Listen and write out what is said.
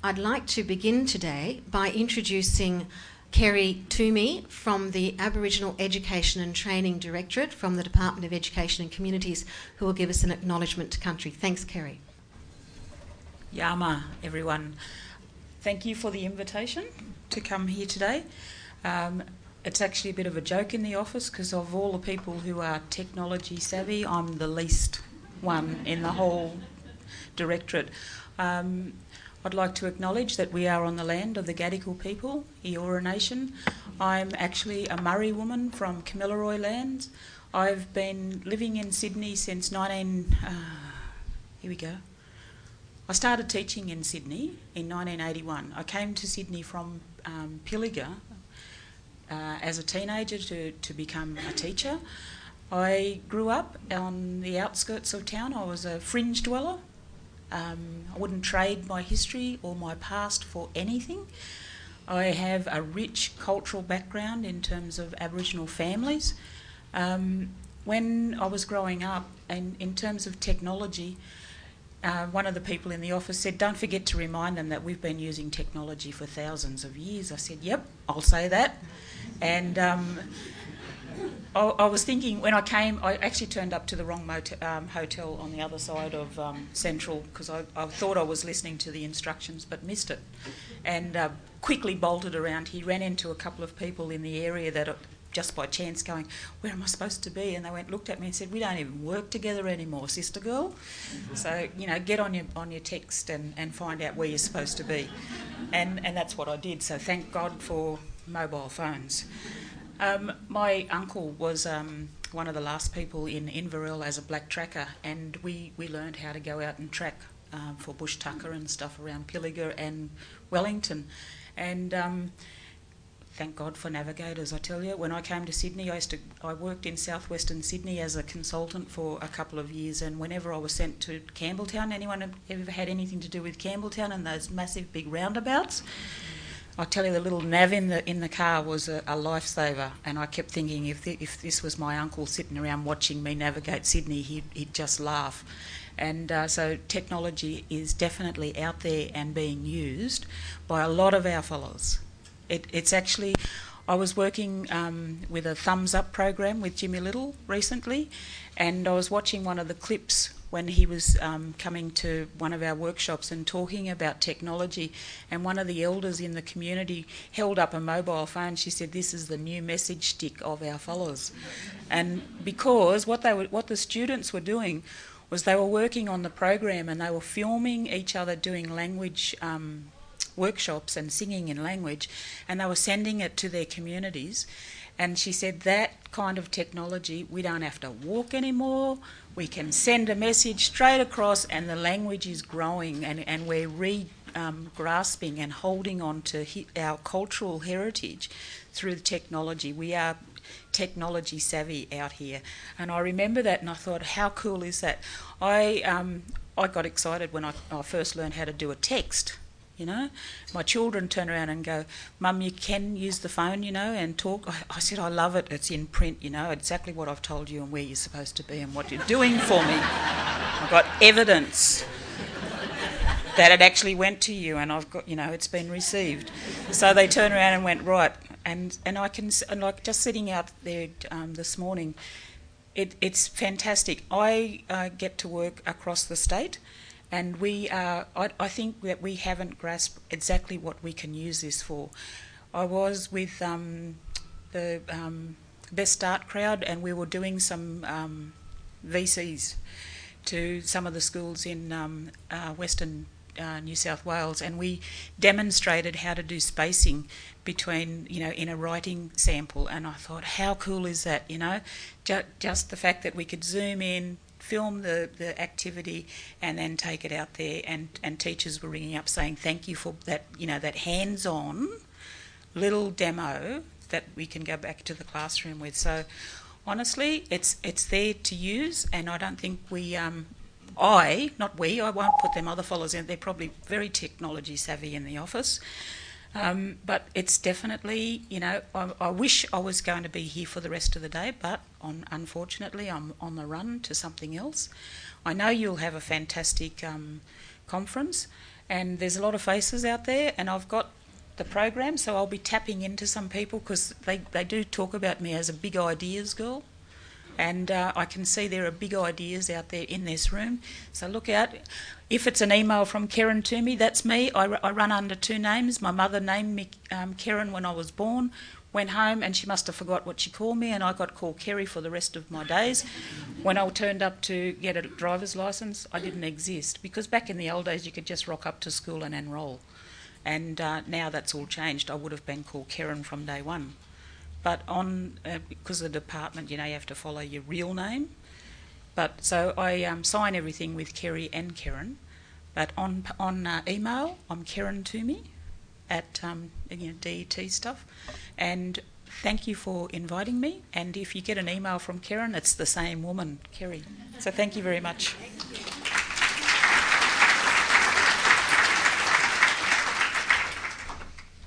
I'd like to begin today by introducing Kerry Toomey from the Aboriginal Education and Training Directorate from the Department of Education and Communities, who will give us an acknowledgement to country. Thanks, Kerry. Yama, everyone. Thank you for the invitation to come here today. Um, it's actually a bit of a joke in the office because of all the people who are technology savvy, I'm the least one in the whole directorate. Um, I'd like to acknowledge that we are on the land of the Gadigal people, Eora Nation. I'm actually a Murri woman from Kamilaroi lands. I've been living in Sydney since 19. Uh, here we go. I started teaching in Sydney in 1981. I came to Sydney from um, Pilliga uh, as a teenager to, to become a teacher. I grew up on the outskirts of town. I was a fringe dweller. Um, I wouldn't trade my history or my past for anything. I have a rich cultural background in terms of Aboriginal families. Um, when I was growing up, and in terms of technology, uh, one of the people in the office said, Don't forget to remind them that we've been using technology for thousands of years. I said, Yep, I'll say that. And um, I, was thinking when I came, I actually turned up to the wrong motel, um, hotel on the other side of um, Central because I, I, thought I was listening to the instructions but missed it. And uh, quickly bolted around. He ran into a couple of people in the area that just by chance going, Where am I supposed to be? And they went, looked at me and said, We don't even work together anymore, sister girl. So, you know, get on your on your text and, and find out where you're supposed to be. And and that's what I did. So thank God for mobile phones. Um, my uncle was um, one of the last people in Inverell as a black tracker, and we, we learned how to go out and track um, for bush tucker and stuff around Pilliga and Wellington. And um, thank God for navigators, I tell you. When I came to Sydney, I, used to, I worked in southwestern Sydney as a consultant for a couple of years, and whenever I was sent to Campbelltown, anyone ever had anything to do with Campbelltown and those massive big roundabouts? I tell you, the little nav in the in the car was a, a lifesaver, and I kept thinking if the, if this was my uncle sitting around watching me navigate Sydney, he'd, he'd just laugh. And uh, so technology is definitely out there and being used by a lot of our fellows. It, it's actually, I was working um, with a thumbs up program with Jimmy Little recently, and I was watching one of the clips when he was um, coming to one of our workshops and talking about technology. And one of the elders in the community held up a mobile phone. She said, "This is the new message stick of our followers," and because what they were, what the students were doing was they were working on the program and they were filming each other doing language. Um, workshops and singing in language, and they were sending it to their communities. And she said that kind of technology, we don't have to walk anymore, we can send a message straight across, and the language is growing, and, and we're re um, grasping and holding on to he, our cultural heritage through the technology. We are technology savvy out here, and I remember that, and I thought, how cool is that? I um, I got excited when I, I first learned how to do a text you know. My children turn around and go, Mum, you can use the phone, you know, and talk. I, I, said, I love it. It's in print, you know, exactly what I've told you and where you're supposed to be and what you're doing for me. I've got evidence that it actually went to you and I've got, you know, it's been received. So they turned around and went, right. And, and I can, and like just sitting out there um, this morning, it, it's fantastic. I uh, get to work across the state and we are, I, I, think that we haven't grasped exactly what we can use this for. I was with um, the um, Best Start crowd and we were doing some um, VCs to some of the schools in um, uh, Western uh, New South Wales and we demonstrated how to do spacing between, you know, in a writing sample and I thought, how cool is that, you know? Just, just the fact that we could zoom in, film the, the activity and then take it out there. And, and teachers were ringing up saying thank you for that you know that hands-on little demo that we can go back to the classroom with. So honestly it's it's there to use and I don't think we um, I not we I won't put them other fellows in. They're probably very technology savvy in the office. Um, but it's definitely, you know, I, I, wish I was going to be here for the rest of the day, but on, unfortunately, I'm on the run to something else. I know you'll have a fantastic um, conference, and there's a lot of faces out there, and I've got the program, so I'll be tapping into some people because they, they do talk about me as a big ideas girl. And uh, I can see there are big ideas out there in this room. So look out. If it's an email from Karen to me, that's me. I, I run under two names. My mother named me um, Karen when I was born, went home, and she must have forgot what she called me, and I got called Kerry for the rest of my days. When I turned up to get a driver's license, I didn't exist because back in the old days you could just rock up to school and enrol. And uh, now that's all changed. I would have been called Karen from day one. But on, uh, because of the department, you know, you have to follow your real name. But so I um, sign everything with Kerry and Karen. But on on uh, email, I'm Karen Toomey at um, you know, DET stuff. And thank you for inviting me. And if you get an email from Karen, it's the same woman, Kerry. So thank you very much.